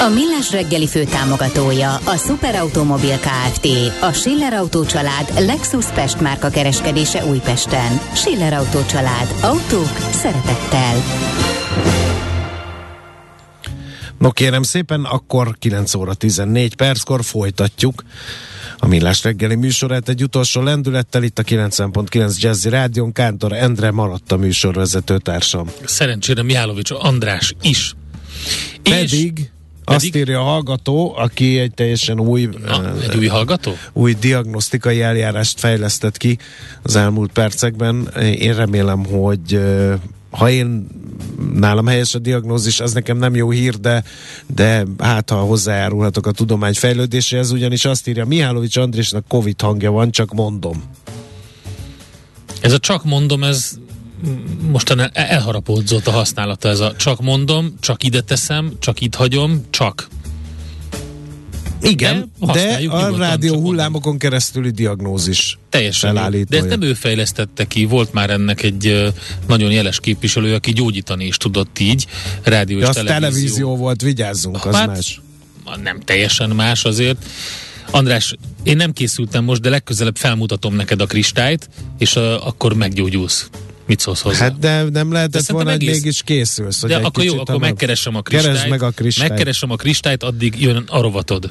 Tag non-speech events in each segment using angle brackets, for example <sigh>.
A Millás reggeli fő támogatója a Superautomobil KFT, a Schiller Auto család Lexus Pest márka kereskedése Újpesten. Schiller Auto család. Autók szeretettel. No kérem szépen, akkor 9 óra 14 perckor folytatjuk a Millás reggeli műsorát egy utolsó lendülettel itt a 90.9 Jazzy Rádion Kántor Endre maradt a műsorvezető társam. Szerencsére Mihálovics András is. Pedig... És azt írja a hallgató, aki egy teljesen új, Na, egy új hallgató? új diagnosztikai eljárást fejlesztett ki az elmúlt percekben. Én remélem, hogy ha én nálam helyes a diagnózis, az nekem nem jó hír, de, de hát ha hozzájárulhatok a tudomány fejlődéséhez, ugyanis azt írja, Mihálovics Andrésnak Covid hangja van, csak mondom. Ez a csak mondom, ez mostan elharapódzott a használata ez a csak mondom, csak ide teszem, csak itt hagyom, csak. Igen, de, de a rádió hullámokon keresztüli diagnózis Teljesen. De ezt nem ő fejlesztette ki, volt már ennek egy nagyon jeles képviselő, aki gyógyítani is tudott így, rádió és de az televízió. televízió volt, vigyázzunk, az hát, más. Nem teljesen más azért. András, én nem készültem most, de legközelebb felmutatom neked a kristályt, és uh, akkor meggyógyulsz. Mit szólsz hozzá? Hát de nem lehetett de volna, hogy egész... mégis készülsz. de akkor jó, akkor megkeresem a kristályt. Keresd meg a kristályt. Megkeresem a kristályt, addig jön a rovatod.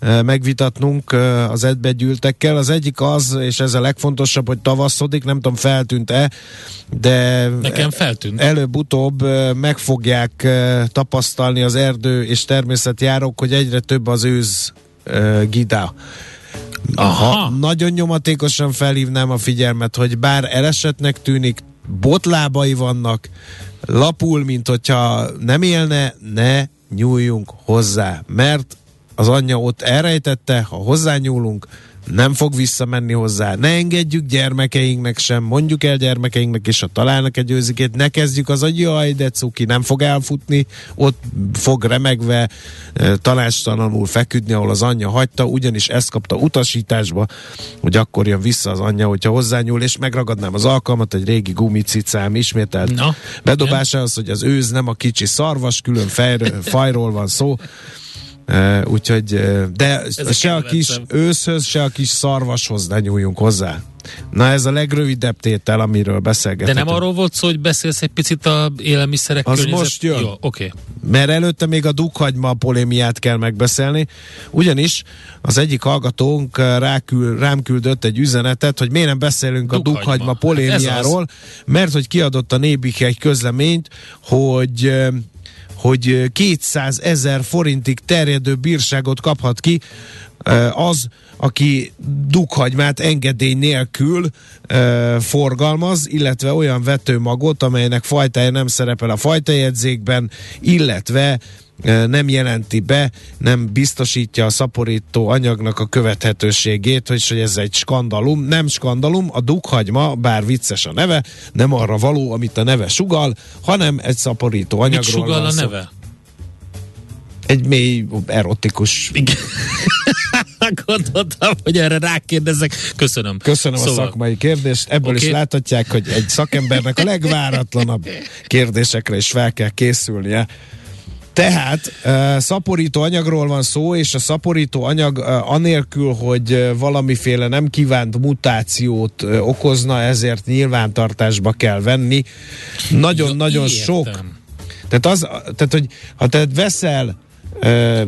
megvitatnunk az edbegyűltekkel. Az egyik az, és ez a legfontosabb, hogy tavaszodik, nem tudom feltűnt-e, de Nekem feltűnt. előbb-utóbb meg fogják tapasztalni az erdő és természetjárók, hogy egyre több az őz gida. Aha. Ha nagyon nyomatékosan felhívnám a figyelmet, hogy bár elesetnek tűnik, botlábai vannak, lapul, mint hogyha nem élne, ne nyúljunk hozzá, mert az anyja ott elrejtette, ha hozzányúlunk, nem fog visszamenni hozzá. Ne engedjük gyermekeinknek sem, mondjuk el gyermekeinknek, és ha találnak egy őzikét, ne kezdjük az, hogy jaj, de cuki, nem fog elfutni, ott fog remegve, tanástalanul feküdni, ahol az anyja hagyta, ugyanis ezt kapta utasításba, hogy akkor jön vissza az anyja, hogyha hozzányúl, és megragadnám az alkalmat, egy régi gumicicám ismételt no, bedobásához, hogy az őz nem a kicsi szarvas, külön fejről, fajról van szó, Uh, úgyhogy, de ez se a, kis őszhöz, se a kis szarvashoz ne nyúljunk hozzá. Na ez a legrövidebb tétel, amiről beszélgetünk. De nem arról volt szó, hogy beszélsz egy picit a élelmiszerek Az környezet... most jön. Jó. Okay. Mert előtte még a dukhagyma polémiát kell megbeszélni, ugyanis az egyik hallgatónk rákül, rám küldött egy üzenetet, hogy miért nem beszélünk dukhagyma. a dukhagyma polémiáról, mert hogy kiadott a Nébik egy közleményt, hogy hogy 200 ezer forintig terjedő bírságot kaphat ki az, aki dukhagymát engedély nélkül e, forgalmaz, illetve olyan vetőmagot, amelynek fajtája nem szerepel a fajtajegyzékben, illetve nem jelenti be, nem biztosítja a szaporító anyagnak a követhetőségét, hogy, hogy ez egy skandalum. Nem skandalum, a dukhagyma, bár vicces a neve, nem arra való, amit a neve sugal, hanem egy szaporító anyagról Mit sugal a neve? Egy mély, erotikus... Igen. <laughs> Gondoltam, hogy erre rákérdezek. Köszönöm. Köszönöm szóval. a szakmai kérdést. Ebből okay. is láthatják, hogy egy szakembernek a legváratlanabb <laughs> kérdésekre is fel kell készülnie. Tehát szaporító anyagról van szó, és a szaporító anyag anélkül, hogy valamiféle nem kívánt mutációt okozna, ezért nyilvántartásba kell venni. Nagyon-nagyon ja, sok. Tehát, az, tehát, hogy ha te veszel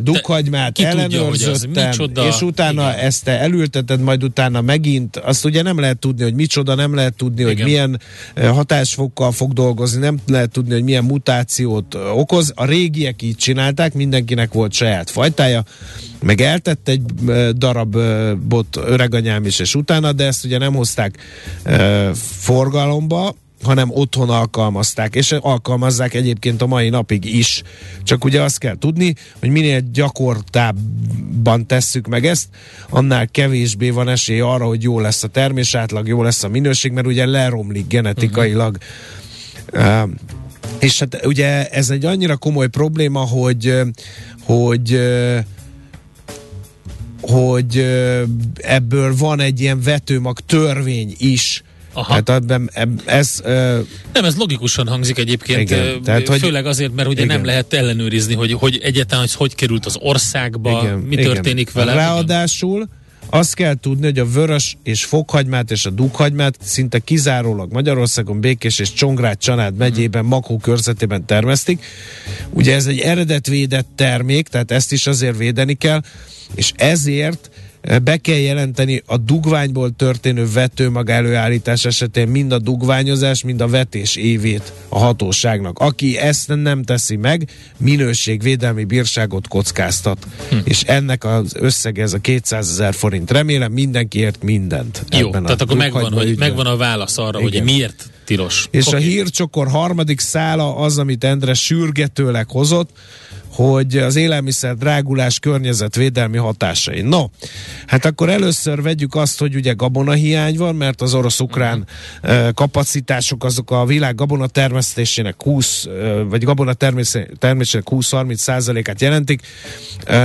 dukhagymát ellenőrzöttem, és utána igen. ezt te elülteted, majd utána megint, azt ugye nem lehet tudni, hogy micsoda, nem lehet tudni, igen. hogy milyen hatásfokkal fog dolgozni, nem lehet tudni, hogy milyen mutációt okoz. A régiek így csinálták, mindenkinek volt saját fajtája, meg eltett egy darabot öreganyám is, és utána, de ezt ugye nem hozták forgalomba, hanem otthon alkalmazták, és alkalmazzák egyébként a mai napig is. Csak ugye azt kell tudni, hogy minél gyakortábban tesszük meg ezt, annál kevésbé van esély arra, hogy jó lesz a termés átlag, jó lesz a minőség, mert ugye leromlik genetikailag. Uh-huh. Uh, és hát ugye ez egy annyira komoly probléma, hogy hogy hogy ebből van egy ilyen vetőmag törvény is, Aha. Tehát ebben, ez... Uh, nem, ez logikusan hangzik egyébként, igen, tehát, hogy, főleg azért, mert ugye igen. nem lehet ellenőrizni, hogy, hogy egyáltalán hogy, hogy került az országba, igen, mi igen. történik vele. Ráadásul azt kell tudni, hogy a vörös és fokhagymát és a dughagymát szinte kizárólag Magyarországon Békés és Csongrád Csanád megyében, mm. Makó körzetében termesztik. Ugye ez egy eredetvédett termék, tehát ezt is azért védeni kell, és ezért be kell jelenteni a dugványból történő vetőmag előállítás esetén mind a dugványozás, mind a vetés évét a hatóságnak. Aki ezt nem teszi meg, minőségvédelmi bírságot kockáztat. Hm. És ennek az összege ez a 200 ezer forint. Remélem mindenki ért mindent. Jó, tehát akkor megvan, hogy, megvan a válasz arra, Igen. hogy miért tilos. És okay. a hírcsokor harmadik szála az, amit Endre sürgetőleg hozott, hogy az élelmiszer drágulás környezetvédelmi hatásai. No, hát akkor először vegyük azt, hogy ugye gabonahiány van, mert az orosz-ukrán kapacitások azok a világ gabona termesztésének 20, vagy gabona termésének 20-30 százalékát jelentik.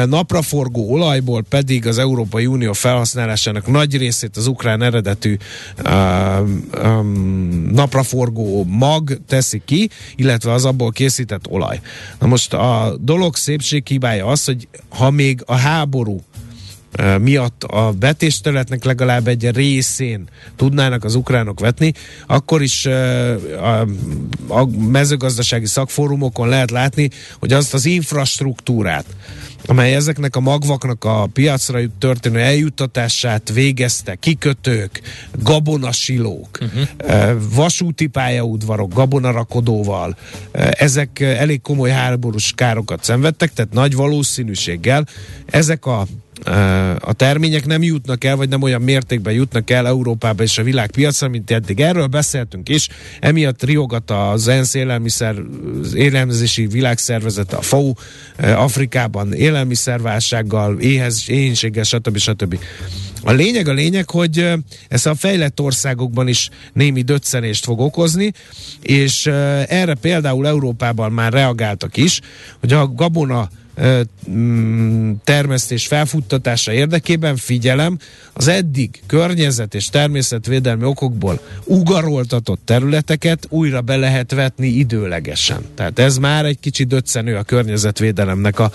Napraforgó olajból pedig az Európai Unió felhasználásának nagy részét az ukrán eredetű uh, um, napraforgó mag teszi ki, illetve az abból készített olaj. Na most a dolog dolog szépség hibája az, hogy ha még a háború miatt a vetésterületnek legalább egy részén tudnának az ukránok vetni, akkor is a mezőgazdasági szakfórumokon lehet látni, hogy azt az infrastruktúrát, amely ezeknek a magvaknak a piacra történő eljuttatását végezte, kikötők, gabonasilók, uh-huh. vasúti pályaudvarok, gabonarakodóval, ezek elég komoly háborús károkat szenvedtek, tehát nagy valószínűséggel ezek a a termények nem jutnak el, vagy nem olyan mértékben jutnak el Európába és a világpiacra, mint eddig. Erről beszéltünk is, emiatt riogat az ENSZ élelmiszer, az élelmezési világszervezete, a FAO Afrikában élelmiszerválsággal, éhez, éhénységgel, stb. stb. A lényeg a lényeg, hogy ez a fejlett országokban is némi döccenést fog okozni, és erre például Európában már reagáltak is, hogy a gabona termesztés felfuttatása érdekében figyelem, az eddig környezet és természetvédelmi okokból ugaroltatott területeket újra be lehet vetni időlegesen. Tehát ez már egy kicsit döccenő a környezetvédelemnek a,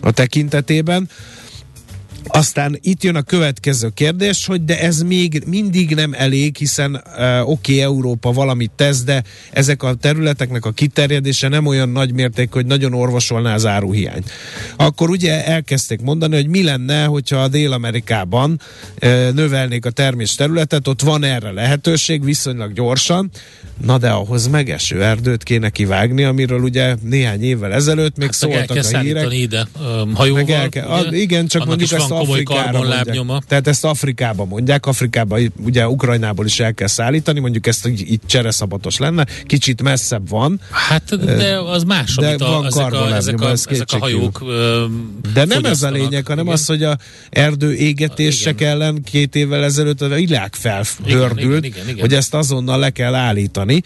a tekintetében. Aztán itt jön a következő kérdés, hogy de ez még mindig nem elég, hiszen uh, oké, okay, Európa valamit tesz, de ezek a területeknek a kiterjedése nem olyan nagy mérték, hogy nagyon orvosolná az áruhiányt. Akkor ugye elkezdték mondani, hogy mi lenne, hogyha a Dél-Amerikában uh, növelnék a termés területet, ott van erre lehetőség viszonylag gyorsan, na de ahhoz megeső erdőt kéne kivágni, amiről ugye néhány évvel ezelőtt még hát szóltak a hírek. ide um, hajóval. Meg el kell, ugye? igen, csak mondjuk ezt Afrikára mondják. Tehát ezt Afrikában mondják, Afrikában ugye Ukrajnából is el kell szállítani, mondjuk ezt így, így csereszabatos lenne, kicsit messzebb van. Hát de az más, de amit a, ezek, a, ezek, a, ezek a hajók De nem ez a lényeg, hanem igen. az, hogy a erdő égetések igen. ellen két évvel ezelőtt a világ felhördült, hogy ezt azonnal le kell állítani,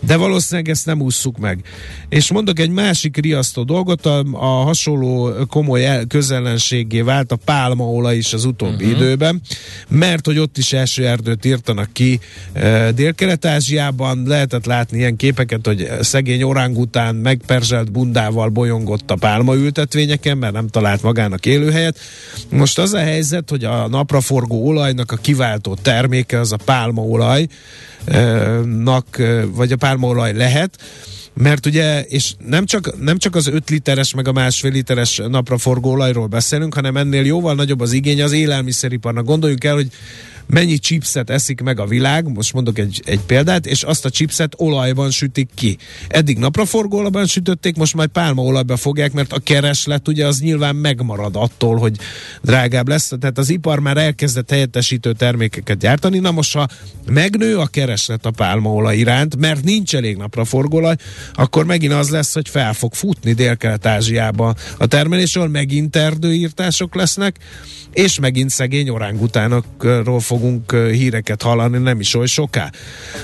de valószínűleg ezt nem ússzuk meg. És mondok egy másik riasztó dolgot, a, a hasonló komoly el, közellenségé vált a pál pálmaolaj is az utóbbi uh-huh. időben, mert hogy ott is első erdőt írtanak ki e, Dél-Kelet-Ázsiában, lehetett látni ilyen képeket, hogy szegény orángután megperzselt bundával bolyongott a pálmaültetvényeken, mert nem talált magának élőhelyet. Most az a helyzet, hogy a napraforgó olajnak a kiváltó terméke az a pálmaolaj, nak, vagy a pálmaolaj lehet, mert ugye, és nem csak, nem csak az 5 literes meg a másfél literes napraforgó olajról beszélünk, hanem ennél jóval nagyobb az igény az élelmiszeriparnak. Gondoljuk el, hogy mennyi chipset eszik meg a világ, most mondok egy, egy példát, és azt a chipset olajban sütik ki. Eddig napraforgóolajban sütötték, most majd pálmaolajba fogják, mert a kereslet ugye az nyilván megmarad attól, hogy drágább lesz. Tehát az ipar már elkezdett helyettesítő termékeket gyártani, na most ha megnő a kereslet a pálmaolaj iránt, mert nincs elég napraforgóolaj, akkor megint az lesz, hogy fel fog futni Dél-Kelet-Ázsiába a termelésről, megint erdőírtások lesznek, és megint szegény orángutánokról fogunk híreket hallani nem is oly soká.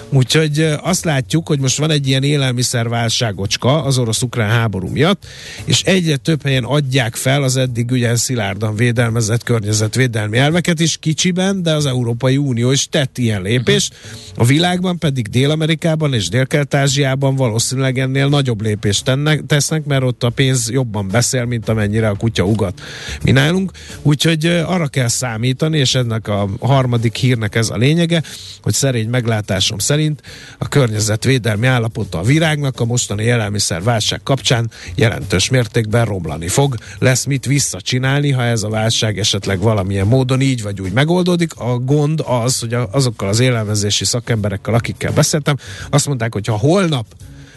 Úgyhogy azt látjuk, hogy most van egy ilyen élelmiszerválságocska az orosz-ukrán háború miatt, és egyre több helyen adják fel az eddig ugye szilárdan védelmezett környezetvédelmi elveket is kicsiben, de az Európai Unió is tett ilyen lépést. A világban pedig Dél-Amerikában és Dél-Kelet-Ázsiában valószínűleg ennél nagyobb lépést tennek, tesznek, mert ott a pénz jobban beszél, mint amennyire a kutya ugat mi nálunk. Úgyhogy arra kell számítani, és ennek a harmadik hírnek ez a lényege, hogy szerény meglátásom szerint a környezetvédelmi állapota a virágnak a mostani élelmiszerválság kapcsán jelentős mértékben romlani fog. Lesz mit visszacsinálni, ha ez a válság esetleg valamilyen módon így vagy úgy megoldódik. A gond az, hogy azokkal az élelmezési szakemberekkel, akikkel beszéltem, azt mondták, hogy ha holnap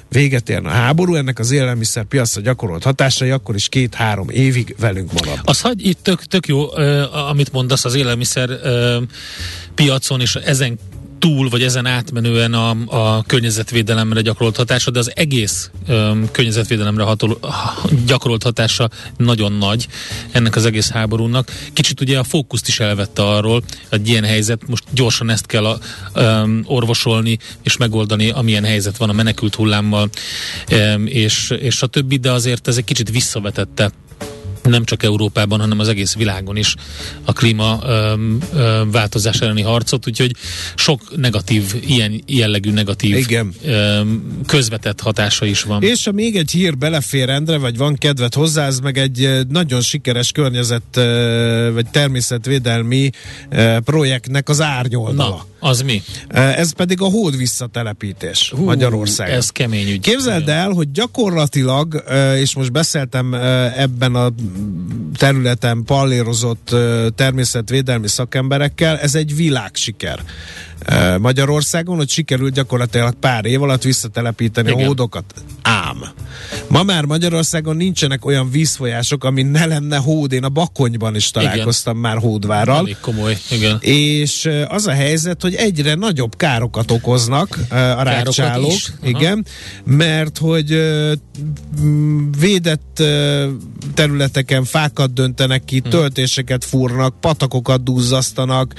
véget érne a háború, ennek az élelmiszer piacra gyakorolt hatásai akkor is két-három évig velünk marad. Az hagy, itt tök, tök jó, amit mondasz az élelmiszer piacon, és ezen túl, vagy ezen átmenően a, a környezetvédelemre gyakorolt hatása, de az egész öm, környezetvédelemre hatol, gyakorolt hatása nagyon nagy ennek az egész háborúnak. Kicsit ugye a fókuszt is elvette arról, hogy ilyen helyzet, most gyorsan ezt kell a, öm, orvosolni és megoldani, amilyen helyzet van a menekült hullámmal, öm, és, és a többi, de azért ez egy kicsit visszavetette nem csak Európában, hanem az egész világon is a klíma ö, ö, változás elleni harcot, úgyhogy sok negatív, ilyen jellegű negatív Igen. Ö, közvetett hatása is van. És ha még egy hír belefér Endre, vagy van kedvet hozzá, ez meg egy nagyon sikeres környezet vagy természetvédelmi projektnek az árnyoldala. Na. Az mi? Ez pedig a hód visszatelepítés Hú, Magyarországon. Ez kemény ügy. Képzeld el, hogy gyakorlatilag, és most beszéltem ebben a területen pallérozott természetvédelmi szakemberekkel, ez egy világsiker. Magyarországon, hogy sikerült gyakorlatilag pár év alatt visszatelepíteni Igen. a hódokat. Ám. Ma már Magyarországon nincsenek olyan vízfolyások, ami ne lenne hód. Én a Bakonyban is találkoztam Igen. már hódvárral. Elég komoly, igen. És az a helyzet, hogy egyre nagyobb károkat okoznak a rákcsálók. Igen, mert hogy védett területeken fákat döntenek ki, hm. töltéseket fúrnak, patakokat duzzasztanak,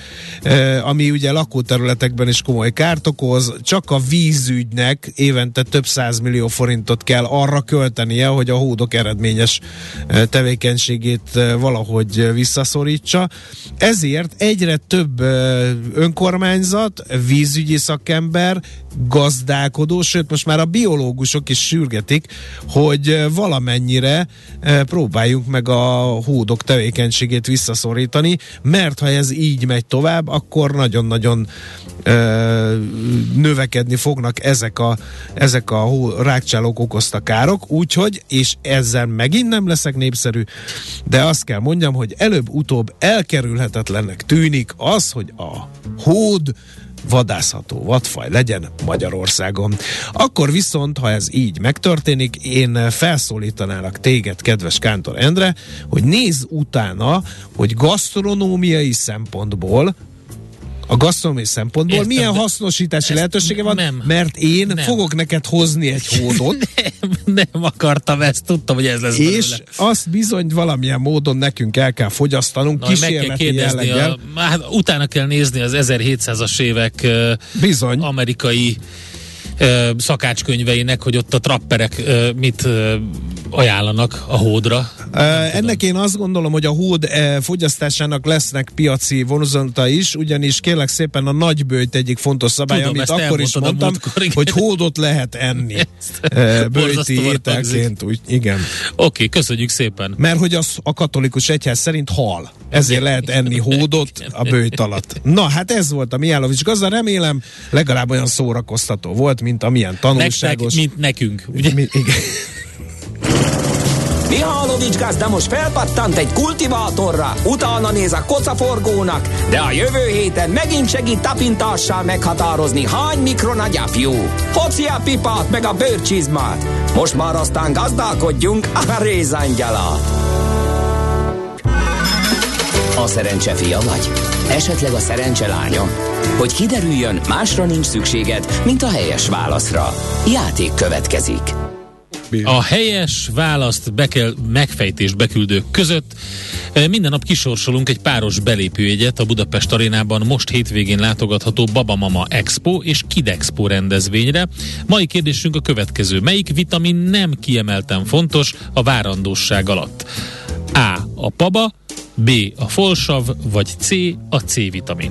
ami ugye lakóterületekben is komoly kárt okoz. Csak a vízügynek évente több millió forintot kell arra költenie, hogy a hódok eredményes tevékenységét valahogy visszaszorítsa. Ezért egyre több önkormányzat, vízügyi szakember, gazdálkodó, sőt most már a biológusok is sürgetik, hogy valamennyire próbáljunk meg a hódok tevékenységét visszaszorítani, mert ha ez így megy tovább, akkor nagyon-nagyon növekedni fognak ezek a, ezek a rákcsálók okozta károk, úgyhogy, és ezzel megint nem leszek népszerű, de azt kell mondjam, hogy előbb-utóbb elkerülhetetlennek tűnik az, hogy a hód vadászható vadfaj legyen Magyarországon. Akkor viszont, ha ez így megtörténik, én felszólítanálak téged, kedves Kántor Endre, hogy nézz utána, hogy gasztronómiai szempontból a gasztronómiai szempontból Értem, milyen hasznosítási lehetősége van, nem, mert én nem. fogok neked hozni egy hódot. <laughs> nem, nem akartam ezt, tudtam, hogy ez lesz És belőle. azt bizony valamilyen módon nekünk el kell fogyasztanunk, Na, kísérleti jelleggel. A, hát utána kell nézni az 1700-as évek bizony. amerikai szakácskönyveinek, hogy ott a trapperek mit ajánlanak a hódra? Ennek én azt gondolom, hogy a hód fogyasztásának lesznek piaci vonzata is, ugyanis kérlek szépen a nagybőjt egyik fontos szabály, Tudom, amit akkor is mondtam, múltkor, hogy hódot lehet enni bőjti ételként. Úgy, igen. Oké, okay, köszönjük szépen. Mert hogy az a katolikus egyház szerint hal. Ezért lehet enni hódot a bőjt alatt. Na, hát ez volt a Mijálovics gazda, remélem legalább olyan szórakoztató volt, mint amilyen tanulságos. Nektek, mint nekünk, ugye? Mi, igen. Mihálovics gazda most felpattant egy kultivátorra, utána néz a kocaforgónak, de a jövő héten megint segít tapintással meghatározni, hány mikron a gyapjú. Hoci a pipát meg a bőrcsizmát. Most már aztán gazdálkodjunk a rézangyala. A szerencse fia vagy? Esetleg a szerencse lánya? Hogy kiderüljön, másra nincs szükséged, mint a helyes válaszra. Játék következik. A helyes választ be kell megfejtés beküldők között e, minden nap kisorsolunk egy páros belépőjegyet a Budapest arénában most hétvégén látogatható Babamama Expo és Kid Expo rendezvényre. Mai kérdésünk a következő. Melyik vitamin nem kiemelten fontos a várandóság alatt? A. A paba, B. A folsav, vagy C. A C-vitamin.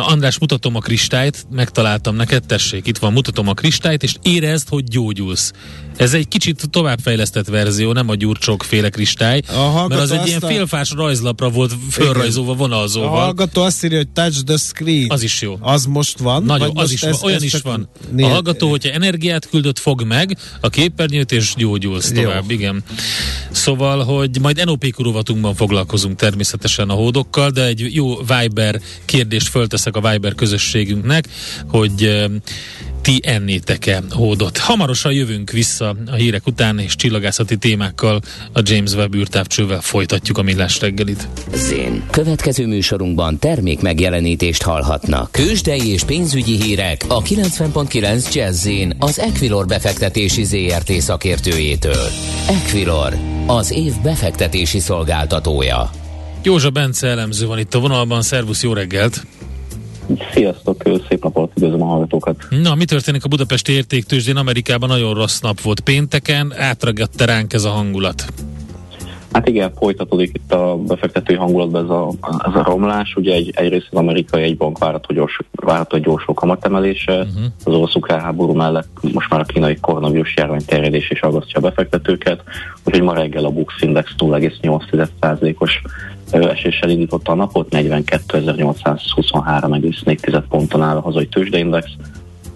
Na András, mutatom a kristályt, megtaláltam neked, tessék, itt van, mutatom a kristályt, és érezd, hogy gyógyulsz. Ez egy kicsit továbbfejlesztett verzió, nem a gyurcsok féle kristály, a mert az egy ilyen félfás rajzlapra volt fölrajzolva vonalzóval. A hallgató azt írja, hogy touch the screen. Az is jó. Az most van? Nagyon, az is ez, van. Olyan ez is van. Nél... A hallgató, hogyha energiát küldött, fog meg a képernyőt, és gyógyulsz jó. tovább. Igen. Szóval, hogy majd NOP rovatunkban foglalkozunk természetesen a hódokkal, de egy jó Viber kérdést fölteszek a Viber közösségünknek, hogy ti ennétek-e hódot. Hamarosan jövünk vissza a hírek után, és csillagászati témákkal a James Webb űrtávcsővel folytatjuk a millás reggelit. Zén. Következő műsorunkban termék megjelenítést hallhatnak. Kősdei és pénzügyi hírek a 90.9 Jazzin az Equilor befektetési ZRT szakértőjétől. Equilor, az év befektetési szolgáltatója. Józsa Bence elemző van itt a vonalban, szervusz, jó reggelt! Sziasztok, szép napot, üdvözlöm a hallgatókat. Na, mi történik a Budapesti értéktőzsdén? Amerikában nagyon rossz nap volt pénteken, átragadt ránk ez a hangulat. Hát igen, folytatódik itt a befektetői hangulatban ez a, ez a romlás. Ugye egy, egyrészt az amerikai egy bank várható gyors, várható gyorsó kamatemelése, uh-huh. az orosz háború mellett most már a kínai koronavírus járvány terjedés is aggasztja a befektetőket, úgyhogy ma reggel a Bux Index 0,8%-os eséssel indította a napot, 42.823,4 ponton áll a hazai tőzsdeindex,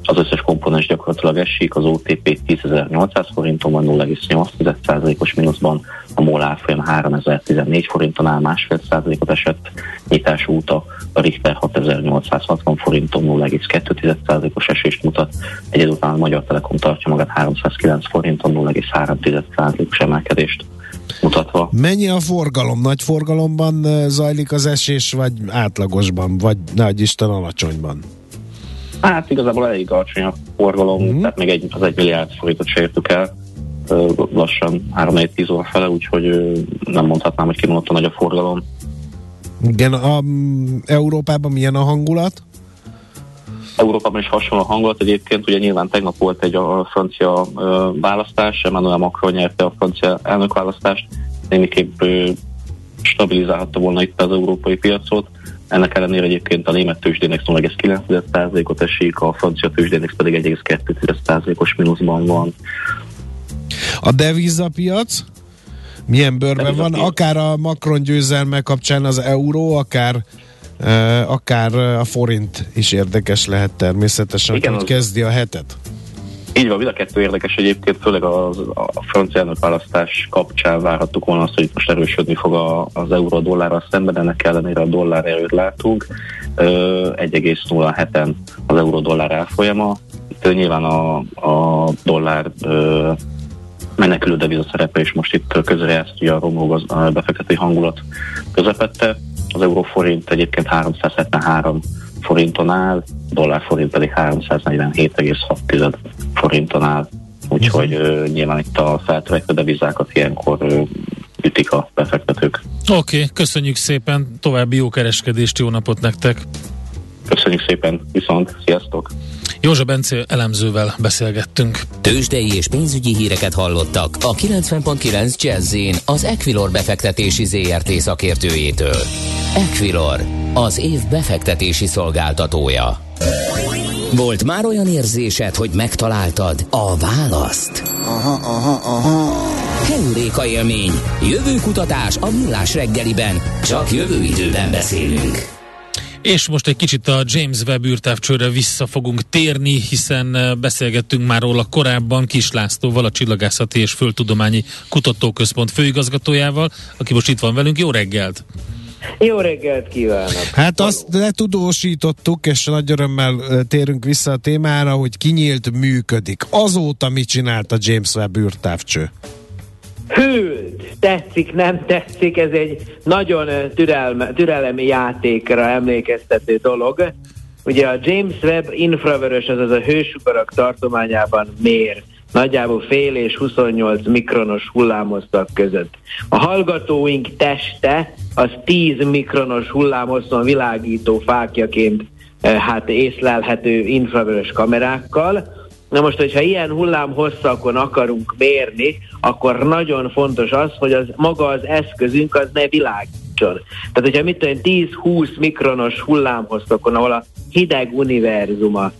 az összes komponens gyakorlatilag esik, az OTP 10.800 forinton van 0,8%-os mínuszban, a MOL árfolyam 3014 forinton áll másfél százalékot esett, nyitás óta a Richter 6860 forinton 0,2%-os esést mutat, egyedután a Magyar Telekom tartja magát 309 forinton 0,3%-os emelkedést mutatva. Mennyi a forgalom? Nagy forgalomban zajlik az esés, vagy átlagosban, vagy nagy Isten alacsonyban? Hát igazából elég alacsony a forgalom, mm. tehát még egy, az egy milliárd forintot se értük el lassan 3-4-10 óra fele, úgyhogy nem mondhatnám, hogy kimondott nagy a forgalom. Igen, a, um, Európában milyen a hangulat? Európában is hasonló hangulat. Egyébként ugye nyilván tegnap volt egy a francia ö, választás, Emmanuel Macron nyerte a francia elnökválasztást, némiképp ö, stabilizálhatta volna itt az európai piacot. Ennek ellenére egyébként a német tőzsdének 0,9%-ot esik, a francia tőzsdének pedig 1,2%-os mínuszban van. A devizapiac milyen bőrben van? Akár a Macron győzelme kapcsán az euró, akár uh, akár a forint is érdekes lehet természetesen, Igen, hogy az... kezdi a hetet. Így van, mind a kettő érdekes egyébként, főleg az, a francia elnök választás kapcsán várhattuk volna azt, hogy most erősödni fog a, az euró dollárral szemben, ennek ellenére a dollár erőt látunk. 1,07-en az euró dollár elfolyama. Itt nyilván a, a dollár ö, menekülő deviza szerepe is most itt közrejátszik a romló befektetői hangulat közepette. Az euróforint egyébként 373 forinton áll, dollár forint pedig 347,6 forinton áll. Úgyhogy uh, nyilván itt a feltörekvő devizákat ilyenkor uh, ütik a befektetők. Oké, okay, köszönjük szépen, további jó kereskedést, jó napot nektek! Köszönjük szépen, viszont, sziasztok! Józsa Bence elemzővel beszélgettünk. Tőzsdei és pénzügyi híreket hallottak a 90.9 jazz az Equilor befektetési ZRT szakértőjétől. Equilor, az év befektetési szolgáltatója. Volt már olyan érzésed, hogy megtaláltad a választ? Aha, aha, aha. Heuréka élmény, jövőkutatás a millás reggeliben, csak jövő időben beszélünk. És most egy kicsit a James Webb űrtávcsőre vissza fogunk térni, hiszen eh, beszélgettünk már róla korábban Kis Lászlóval, a Csillagászati és Földtudományi Kutatóközpont főigazgatójával, aki most itt van velünk. Jó reggelt! Jó reggelt kívánok! Hát azt letudósítottuk, és nagy örömmel eh, térünk vissza a témára, hogy kinyílt működik. Azóta mit csinált a James Webb űrtávcső? Hűlt, tetszik, nem tetszik, ez egy nagyon türelme, türelemi játékra emlékeztető dolog. Ugye a James Webb infravörös, azaz a hősugarak tartományában mér nagyjából fél és 28 mikronos hullámosztak között. A hallgatóink teste az 10 mikronos hullámoszon világító fákjaként hát észlelhető infravörös kamerákkal, Na most, hogyha ilyen hullám hosszakon akarunk mérni, akkor nagyon fontos az, hogy az maga az eszközünk az ne világítson. Tehát, hogyha mit tudom, 10-20 mikronos hullámhosszakon, ahol a hideg univerzum, a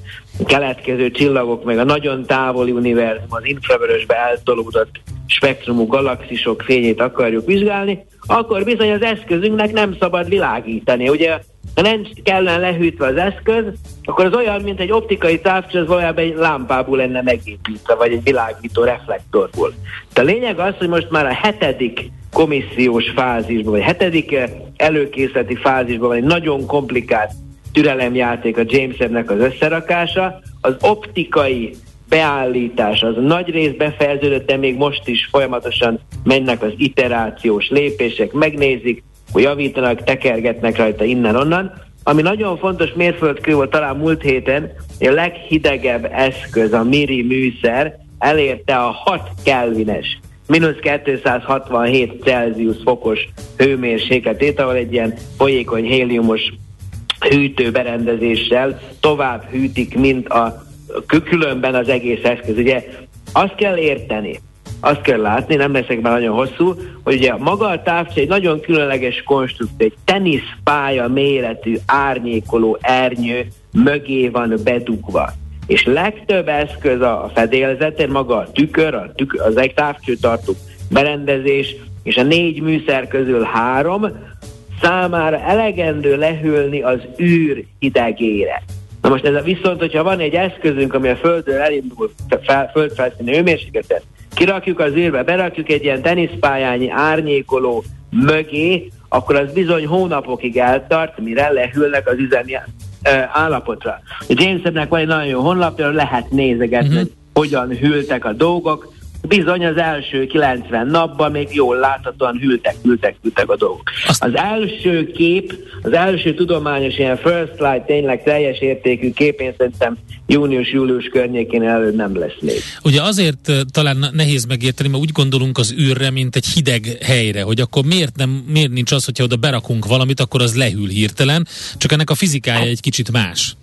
keletkező csillagok, meg a nagyon távoli univerzum, az infravörösbe eltolódott spektrumú galaxisok fényét akarjuk vizsgálni, akkor bizony az eszközünknek nem szabad világítani. Ugye ha nem kellene lehűtve az eszköz, akkor az olyan, mint egy optikai távcső, az valójában egy lámpából lenne megépítve, vagy egy világító reflektorból. De a lényeg az, hogy most már a hetedik komissziós fázisban, vagy hetedik eh, előkészleti fázisban van egy nagyon komplikált türelemjáték a James nek az összerakása, az optikai beállítás az nagy rész befejeződött, de még most is folyamatosan mennek az iterációs lépések, megnézik, javítanak, tekergetnek rajta innen-onnan. Ami nagyon fontos mérföldkő volt talán múlt héten, a leghidegebb eszköz, a Miri műszer elérte a 6 kelvines mínusz 267 Celsius fokos hőmérsékletét, ahol egy ilyen folyékony héliumos hűtőberendezéssel tovább hűtik, mint a különben az egész eszköz. Ugye azt kell érteni, azt kell látni, nem leszek már nagyon hosszú, hogy ugye maga a távcső egy nagyon különleges konstrukció, egy teniszpálya méretű árnyékoló ernyő mögé van bedugva. És legtöbb eszköz a fedélzetén, maga a tükör, a tükör az egy távcsőtartó berendezés, és a négy műszer közül három számára elegendő lehűlni az űr hidegére. Na most ez a viszont, hogyha van egy eszközünk, ami a Földről elindul fel, földfelszíni hőmérsékletet, kirakjuk az űrbe, berakjuk egy ilyen teniszpályányi árnyékoló mögé, akkor az bizony hónapokig eltart, mire lehűlnek az üzemi állapotra. A Jamesonnek van egy nagyon jó honlapja, lehet nézegetni, uh-huh. hogy hogyan hűltek a dolgok, Bizony az első 90 napban még jól láthatóan hűltek, hűltek, hűltek a dolgok. Az első kép, az első tudományos ilyen first slide tényleg teljes értékű kép, én szerintem június-július környékén előbb nem lesz még. Ugye azért talán nehéz megérteni, mert úgy gondolunk az űrre, mint egy hideg helyre, hogy akkor miért, nem, miért nincs az, hogyha oda berakunk valamit, akkor az lehűl hirtelen, csak ennek a fizikája egy kicsit más.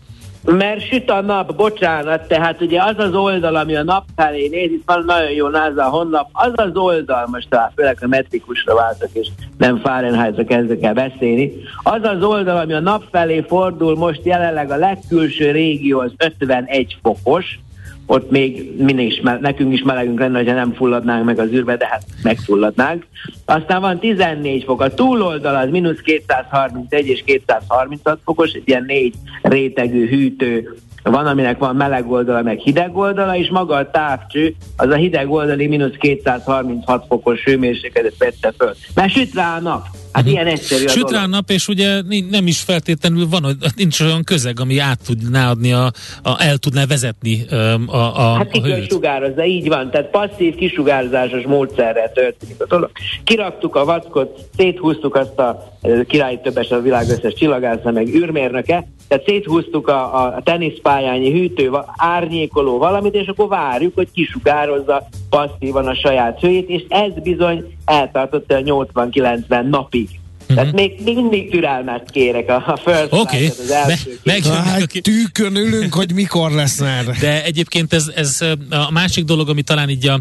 Mert süt a nap, bocsánat, tehát ugye az az oldal, ami a nap felé néz, itt van nagyon jó NASA honlap, az az oldal, most talán főleg a metrikusra váltak, és nem Fahrenheit-ra kezdek el beszélni, az az oldal, ami a nap felé fordul, most jelenleg a legkülső régió az 51 fokos, ott még mi is, nekünk is melegünk lenne, ha nem fulladnánk meg az űrbe, de hát megfulladnánk. Aztán van 14 fok, a túloldal az mínusz 231 és 236 fokos, egy ilyen négy rétegű hűtő van, aminek van meleg oldala, meg hideg oldala, és maga a távcső, az a hideg oldali mínusz 236 fokos hőmérsékletet vette föl. Mert süt rá a nap. Hát uh-huh. ilyen egyszerű a Süt rá a nap, és ugye nem is feltétlenül van, nincs olyan közeg, ami át tudná adni, a, a, el tudná vezetni a, a Hát ki kell sugározza, így van. Tehát passzív kisugárzásos módszerrel történik a dolog. Kiraktuk a vackot, széthúztuk azt a király többes a világ összes csillagásza, meg űrmérnöke, tehát széthúztuk a, a teniszpályányi hűtő, árnyékoló valamit, és akkor várjuk, hogy kisugározza passzívan a saját hőjét, és ez bizony eltartotta a 80-90 napig. Tehát még, mindig türelmet kérek a, a First Oké, az első Me- meg- Hát, tűkön ülünk, hogy mikor lesz már. De egyébként ez, ez a másik dolog, ami talán így a,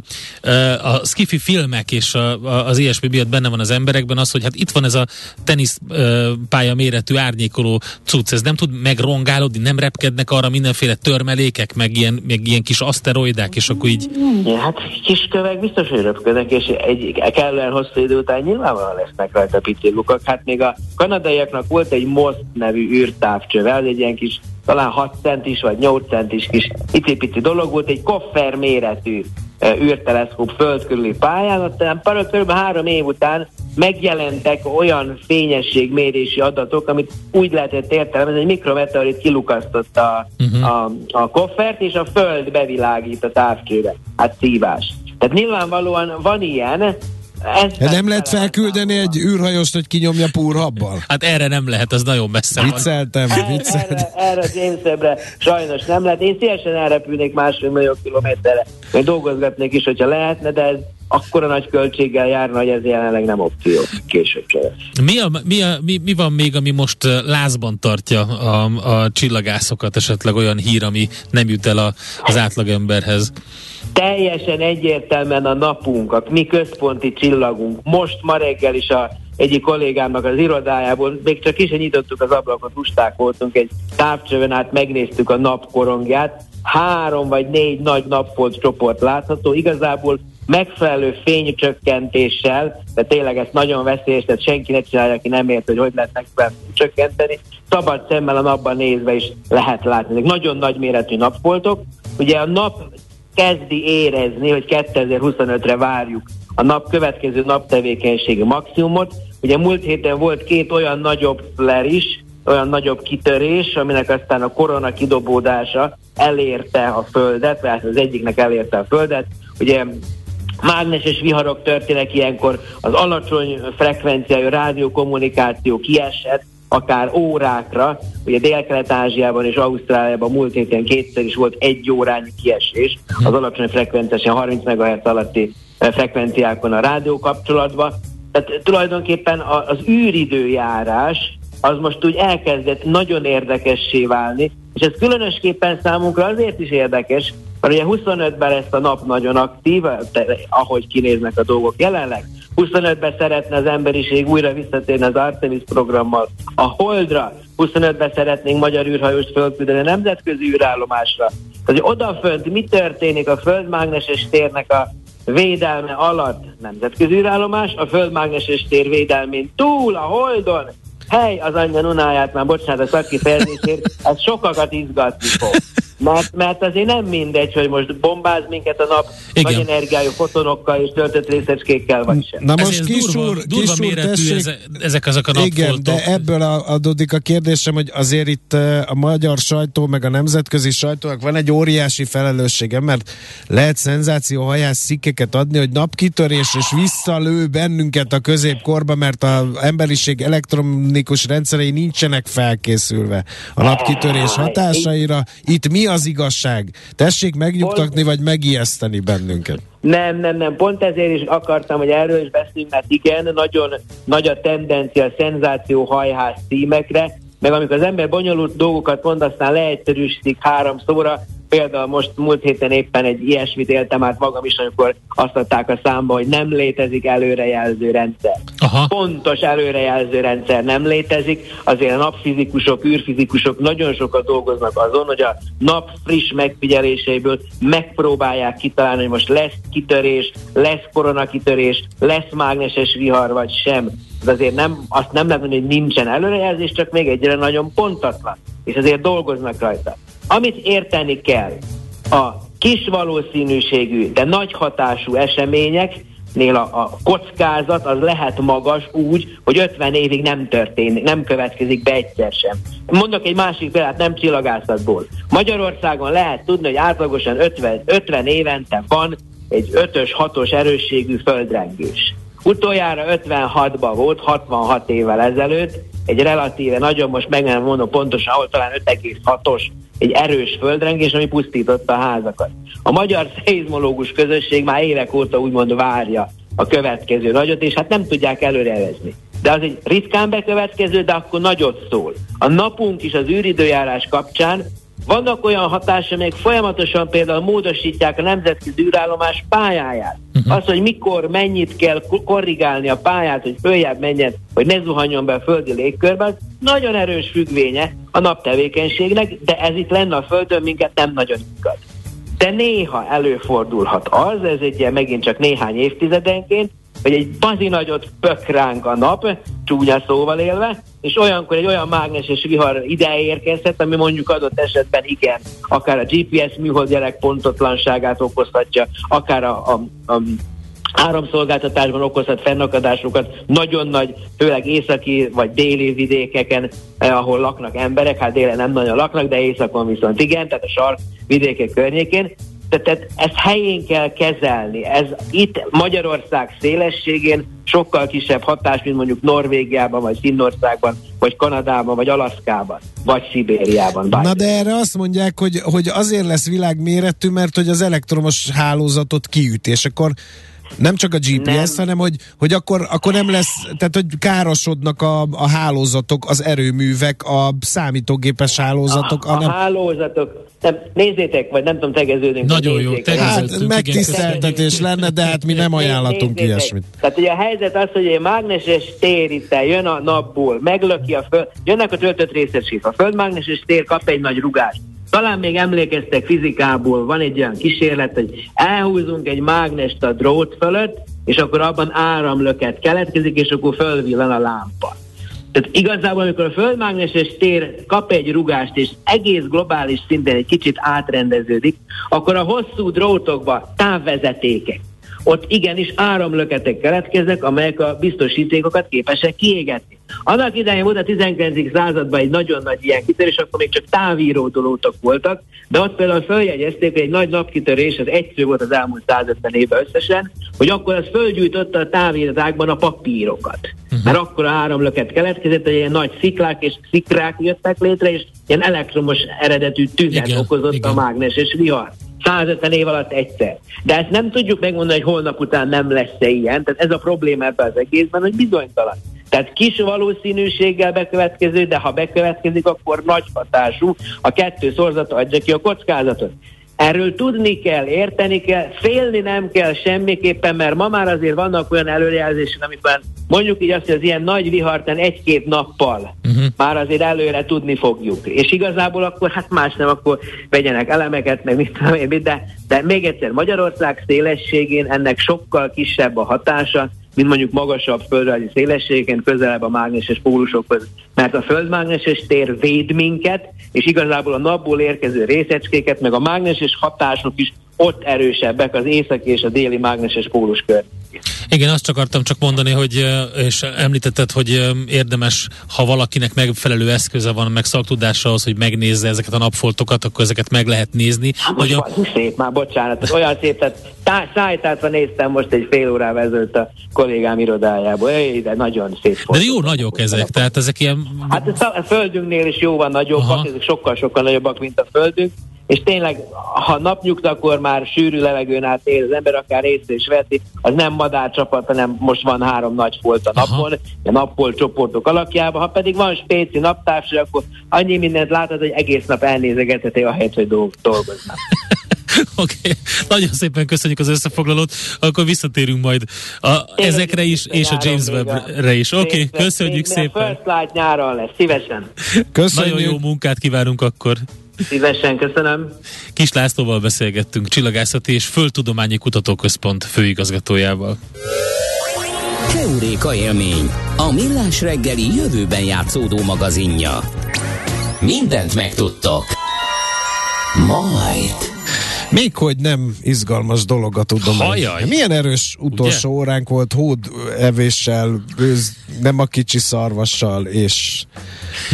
a skifi filmek és a, a, az ilyesmi miatt benne van az emberekben, az, hogy hát itt van ez a teniszpálya méretű árnyékoló cucc, ez nem tud megrongálódni, nem repkednek arra mindenféle törmelékek, meg ilyen, meg ilyen kis aszteroidák, és akkor így... Ja, hát kis kövek biztos, hogy röpködnek, és egy kellően hosszú idő után nyilvánvalóan lesznek rajta pitillukok. Hát még a kanadaiaknak volt egy MOST nevű űrtávcsöve, az egy ilyen kis talán 6 centis vagy 8 centis kis icipici dolog volt, egy koffer méretű e, űrteleszkóp föld körüli pályán, aztán kb. három év után megjelentek olyan fényességmérési adatok, amit úgy lehetett értelmezni, hogy egy mikrometeorit kilukasztotta a, uh-huh. a, a koffert, és a Föld bevilágít a távcsőre. Hát szívás. Tehát nyilvánvalóan van ilyen, ez De nem lehet felküldeni egy űrhajóst, hogy kinyomja púrhabbal? Hát erre nem lehet, az nagyon messze vicceltem, van. Vicceltem, erre, erre James Webbre sajnos nem lehet. Én szívesen elrepülnék másfél millió kilométerre, vagy dolgozgatnék is, hogyha lehetne, de ez akkora nagy költséggel járna, hogy ez jelenleg nem opció. Később lesz. Mi, a, mi, a, mi, mi van még, ami most lázban tartja a, a csillagászokat, esetleg olyan hír, ami nem jut el a, az átlagemberhez? Teljesen egyértelműen a napunk, a mi központi csillagunk. Most ma reggel is a egyik kollégámnak az irodájából, még csak is nyitottuk az ablakot, lusták voltunk egy távcsövön át, megnéztük a napkorongját, három vagy négy nagy napfolt csoport látható, igazából megfelelő fénycsökkentéssel, de tényleg ez nagyon veszélyes, tehát senki ne csinálja, aki nem ért, hogy hogy lehet megfelelően csökkenteni. Szabad szemmel a napban nézve is lehet látni. Ezek nagyon nagy méretű napfoltok. Ugye a nap kezdi érezni, hogy 2025-re várjuk a nap következő naptevékenységi maximumot. Ugye múlt héten volt két olyan nagyobb flare is, olyan nagyobb kitörés, aminek aztán a korona kidobódása elérte a Földet, mert az egyiknek elérte a Földet. Ugye mágneses viharok történnek ilyenkor, az alacsony frekvenciájú rádiókommunikáció kiesett, akár órákra. Ugye Dél-Kelet-Ázsiában és Ausztráliában múlt héten kétszer is volt egy órányi kiesés az alacsony frekvenciás, 30 MHz alatti eh, frekvenciákon a rádió kapcsolatban. Tehát tulajdonképpen az űridőjárás az most úgy elkezdett nagyon érdekessé válni, és ez különösképpen számunkra azért is érdekes, mert ugye 25-ben lesz a nap nagyon aktív, ahogy kinéznek a dolgok jelenleg. 25-ben szeretne az emberiség újra visszatérni az Artemis programmal a Holdra, 25-ben szeretnénk magyar űrhajóst fölküldeni a nemzetközi űrállomásra. Tehát, hogy odafönt mi történik a földmágneses térnek a védelme alatt nemzetközi űrállomás, a földmágneses tér védelmén túl, a Holdon, hely az anyja nunáját, már bocsánat a szakifejezésért, ez sokakat izgatni fog. Mert, mert azért nem mindegy, hogy most bombáz minket a nap Igen. nagy energiájú fotonokkal és töltött részecskékkel, vagy sem. Na most kis durva, úr, durva kis úr, tessék, ezek azok a napfoltok. Igen, de ebből adódik a kérdésem, hogy azért itt a magyar sajtó, meg a nemzetközi sajtónak van egy óriási felelőssége, mert lehet szenzációhajász szikkeket adni, hogy napkitörés és visszalő bennünket a középkorba, mert az emberiség elektronikus rendszerei nincsenek felkészülve a napkitörés hatásaira. Itt mi az igazság? Tessék megnyugtatni, vagy megijeszteni bennünket. Nem, nem, nem. Pont ezért is akartam, hogy erről is beszéljünk, mert igen, nagyon nagy a tendencia a szenzáció hajház címekre, meg amikor az ember bonyolult dolgokat mond, aztán leegyszerűsítik három szóra, Például most múlt héten éppen egy ilyesmit éltem át magam is, amikor azt adták a számba, hogy nem létezik előrejelző rendszer. Aha. Pontos előrejelző rendszer nem létezik, azért a napfizikusok, űrfizikusok nagyon sokat dolgoznak azon, hogy a nap friss megfigyeléseiből megpróbálják kitalálni, hogy most lesz kitörés, lesz koronakitörés, lesz mágneses vihar, vagy sem. De azért nem, azt nem lehet mondani, hogy nincsen előrejelzés, csak még egyre nagyon pontatlan. És azért dolgoznak rajta. Amit érteni kell, a kis valószínűségű, de nagy hatású események nél a, a kockázat az lehet magas úgy, hogy 50 évig nem történik, nem következik be egyszer sem. Mondok egy másik példát, nem csillagászatból. Magyarországon lehet tudni, hogy átlagosan 50, 50 évente van egy 5-ös, 6-os erősségű földrengés. Utoljára 56-ban volt, 66 évvel ezelőtt, egy relatíve nagyon, most meg nem mondom pontosan, ahol talán 5,6-os egy erős földrengés, ami pusztította a házakat. A magyar szeizmológus közösség már évek óta úgymond várja a következő nagyot, és hát nem tudják előrelezni. De az egy ritkán bekövetkező, de akkor nagyot szól. A napunk is az űridőjárás kapcsán vannak olyan hatások, amelyek folyamatosan például módosítják a nemzetközi űrállomás pályáját. Uh-huh. Az, hogy mikor, mennyit kell korrigálni a pályát, hogy följebb menjen, hogy ne zuhanjon be a földi légkörbe, az nagyon erős függvénye a naptevékenységnek, de ez itt lenne a Földön minket nem nagyon igaz. De néha előfordulhat az, ez egy ilyen megint csak néhány évtizedenként, hogy egy bazi nagyot pök ránk a nap, csúnya szóval élve, és olyankor egy olyan mágneses vihar ide érkezhet, ami mondjuk adott esetben igen, akár a GPS műholdjelek pontotlanságát okozhatja, akár a, a, a áramszolgáltatásban okozhat fennakadásokat, nagyon nagy, főleg északi vagy déli vidékeken, eh, ahol laknak emberek, hát délen nem nagyon laknak, de északon viszont igen, tehát a sark vidékek környékén, tehát ezt helyén kell kezelni. Ez itt Magyarország szélességén sokkal kisebb hatás, mint mondjuk Norvégiában, vagy Finnországban, vagy Kanadában, vagy Alaszkában, vagy Szibériában. Bármi. Na de erre azt mondják, hogy, hogy azért lesz világméretű, mert hogy az elektromos hálózatot kiüt, és akkor nem csak a GPS, nem. hanem hogy, hogy akkor, akkor nem lesz, tehát hogy károsodnak a, a hálózatok, az erőművek, a számítógépes hálózatok. A, a, nem... hálózatok, nem, nézzétek, vagy nem tudom, tegeződünk. Nagyon jó, tegeződünk. Hát megtiszteltetés lenne, de hát mi nem ajánlatunk nézzétek. ilyesmit. Tehát ugye a helyzet az, hogy egy mágneses tér itt jön a napból, meglöki a föld, jönnek a töltött részesít, a földmágneses tér kap egy nagy rugást talán még emlékeztek fizikából, van egy olyan kísérlet, hogy elhúzunk egy mágnest a drót fölött, és akkor abban áramlöket keletkezik, és akkor fölvillan a lámpa. Tehát igazából, amikor a földmágneses tér kap egy rugást, és egész globális szinten egy kicsit átrendeződik, akkor a hosszú drótokba távvezetékek, ott igenis áramlöketek keletkeznek, amelyek a biztosítékokat képesek kiégetni. Annak idején volt a 19. században egy nagyon nagy ilyen kitörés, akkor még csak távíró dolótok voltak, de ott például följegyezték, hogy egy nagy napkitörés, az egyszerű volt az elmúlt 150 évben összesen, hogy akkor az földgyújtotta a távíradákban a papírokat. Uh-huh. Mert akkor a áramlöket keletkezett, hogy ilyen nagy sziklák és szikrák jöttek létre, és ilyen elektromos eredetű tüzet igen, okozott igen. a mágneses vihar. 150 év alatt egyszer. De ezt nem tudjuk megmondani, hogy holnap után nem lesz-e ilyen. Tehát ez a probléma ebben az egészben, hogy bizonytalan. Tehát kis valószínűséggel bekövetkező, de ha bekövetkezik, akkor nagy hatású. A kettő szorzata adja ki a kockázatot. Erről tudni kell, érteni kell, félni nem kell semmiképpen, mert ma már azért vannak olyan előrejelzések, amiben mondjuk így azt, hogy az ilyen nagy vihartán egy-két nappal uh-huh. már azért előre tudni fogjuk. És igazából akkor, hát más nem, akkor vegyenek elemeket, meg mit tudom én, de, de még egyszer, Magyarország szélességén ennek sokkal kisebb a hatása, mint mondjuk magasabb földrajzi szélességeken, közelebb a mágneses pólusokhoz. Mert a földmágneses tér véd minket, és igazából a napból érkező részecskéket, meg a mágneses hatások is ott erősebbek az északi és a déli mágneses póluskör. Igen, azt akartam csak mondani, hogy, és említetted, hogy érdemes, ha valakinek megfelelő eszköze van, meg szaktudása ahhoz, hogy megnézze ezeket a napfoltokat, akkor ezeket meg lehet nézni. Hát hogy a... szép már, bocsánat, olyan szép, tehát tá- szájtátva néztem most egy fél órával ezelőtt a kollégám irodájából, Éj, de nagyon szép volt. De jó nagyok ezek, tehát ezek ilyen... Hát a földünknél is jó van nagyobbak, Aha. ezek sokkal-sokkal nagyobbak, mint a földünk, és tényleg, ha napnyugta, akkor már sűrű levegőn át él az ember, akár észre is veti, az nem madárcsapat, hanem most van három nagy folt a napon, a nappol csoportok alakjában, ha pedig van spéci naptársa, akkor annyi mindent látod, hogy egész nap elnézegetheti a helyet, hogy dolgoznak. <laughs> Oké, okay. nagyon szépen köszönjük az összefoglalót, akkor visszatérünk majd a, ezekre is, és a James Webb-re is. Oké, okay, köszönjük szépen. A First Light nyáron lesz, szívesen. Köszönjük. Nagyon jó munkát kívánunk akkor. Szívesen, köszönöm. Kis Lászlóval beszélgettünk, Csillagászati és Földtudományi Kutatóközpont főigazgatójával. Keuréka élmény, a millás reggeli jövőben játszódó magazinja. Mindent megtudtok. Majd. Még hogy nem izgalmas dolog a tudomány. Milyen erős utolsó Ugye? óránk volt hód evéssel, nem a kicsi szarvassal, és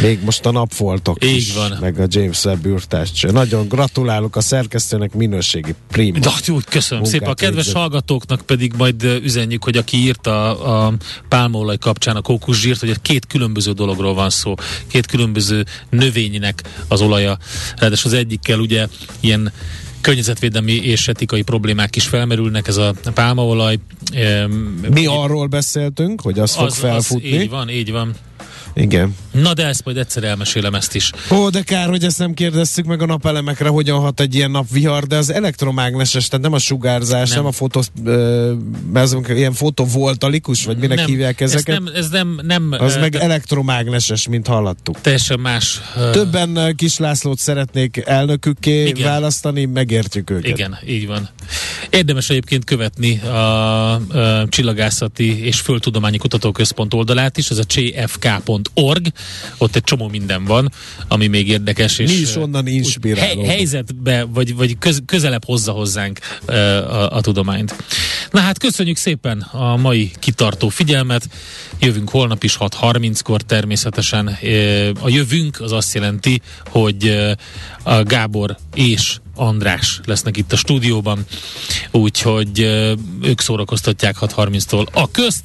még most a napfoltok Így is, van. meg a James Webb űrtárcs. Nagyon gratulálok a szerkesztőnek, minőségi prima. De, jó, köszönöm munkát szépen. A kedves végzett. hallgatóknak pedig majd üzenjük, hogy aki írta a, a pálmaolaj kapcsán a kókuszsírt, hogy két különböző dologról van szó. Két különböző növénynek az olaja. Ráadásul az egyikkel ugye ilyen környezetvédelmi és etikai problémák is felmerülnek, ez a pálmaolaj. Mi arról beszéltünk, hogy az, fog felfutni. így van, így van. Igen. Na de ezt majd egyszer elmesélem ezt is. Ó, de kár, hogy ezt nem kérdeztük meg a napelemekre, hogyan hat egy ilyen napvihar, de az elektromágneses, tehát nem a sugárzás, nem, Nem. a fotó, ez ilyen fotovoltalikus, vagy minek nem, hívják ezeket? Ez nem, ez nem, nem az ö, meg elektromágneses, mint hallattuk. teljesen más. ö, Többen ö, Kis Lászlót szeretnék elnökükké Igen. Választani, megértjük őket. Igen, így van. Érdemes egyébként követni a, a Csillagászati és Földtudományi Kutatóközpont oldalát is, ez a cfk.org, ott egy csomó minden van, ami még érdekes. És Mi is onnan úgy inspirálódunk. Hely, helyzetbe, vagy, vagy köz, közelebb hozza hozzánk ö, a, a tudományt. Na hát köszönjük szépen a mai kitartó figyelmet. Jövünk holnap is 6.30-kor természetesen. A jövünk az azt jelenti, hogy a Gábor és András lesznek itt a stúdióban, úgyhogy ők szórakoztatják 6.30-tól a közt.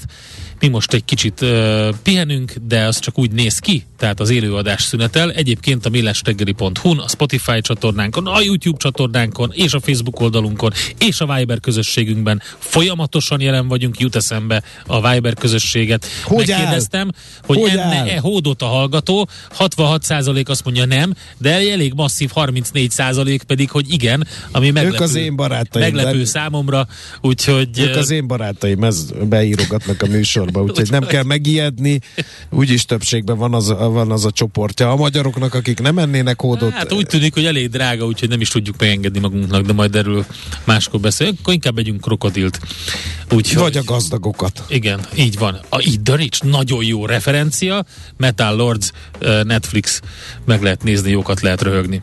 Mi most egy kicsit uh, pihenünk, de az csak úgy néz ki, tehát az élőadás szünetel. Egyébként a millestegeri.hu-n, a Spotify csatornánkon, a YouTube csatornánkon, és a Facebook oldalunkon, és a Viber közösségünkben folyamatosan jelen vagyunk, jut eszembe a Viber közösséget. Hogy áll? Megkérdeztem, hogy Hogy enne áll? e hódot a hallgató, 66% azt mondja nem, de elég masszív 34% pedig, hogy igen, ami meglepő, az én barátaim, meglepő de- számomra, úgyhogy... Ők ö, az én barátaim, ez beírogatnak a műsorba, úgyhogy nem kell megijedni, úgyis többségben van az, van az a csoportja. A magyaroknak, akik nem ennének hódot, Hát úgy tűnik, hogy elég drága, úgyhogy nem is tudjuk megengedni magunknak, de majd erről máskor beszélünk. Akkor inkább együnk krokodilt. Úgyhogy, vagy a gazdagokat. Igen, így van. A Eat the Rich nagyon jó referencia. Metal Lords, uh, Netflix, meg lehet nézni, jókat lehet röhögni.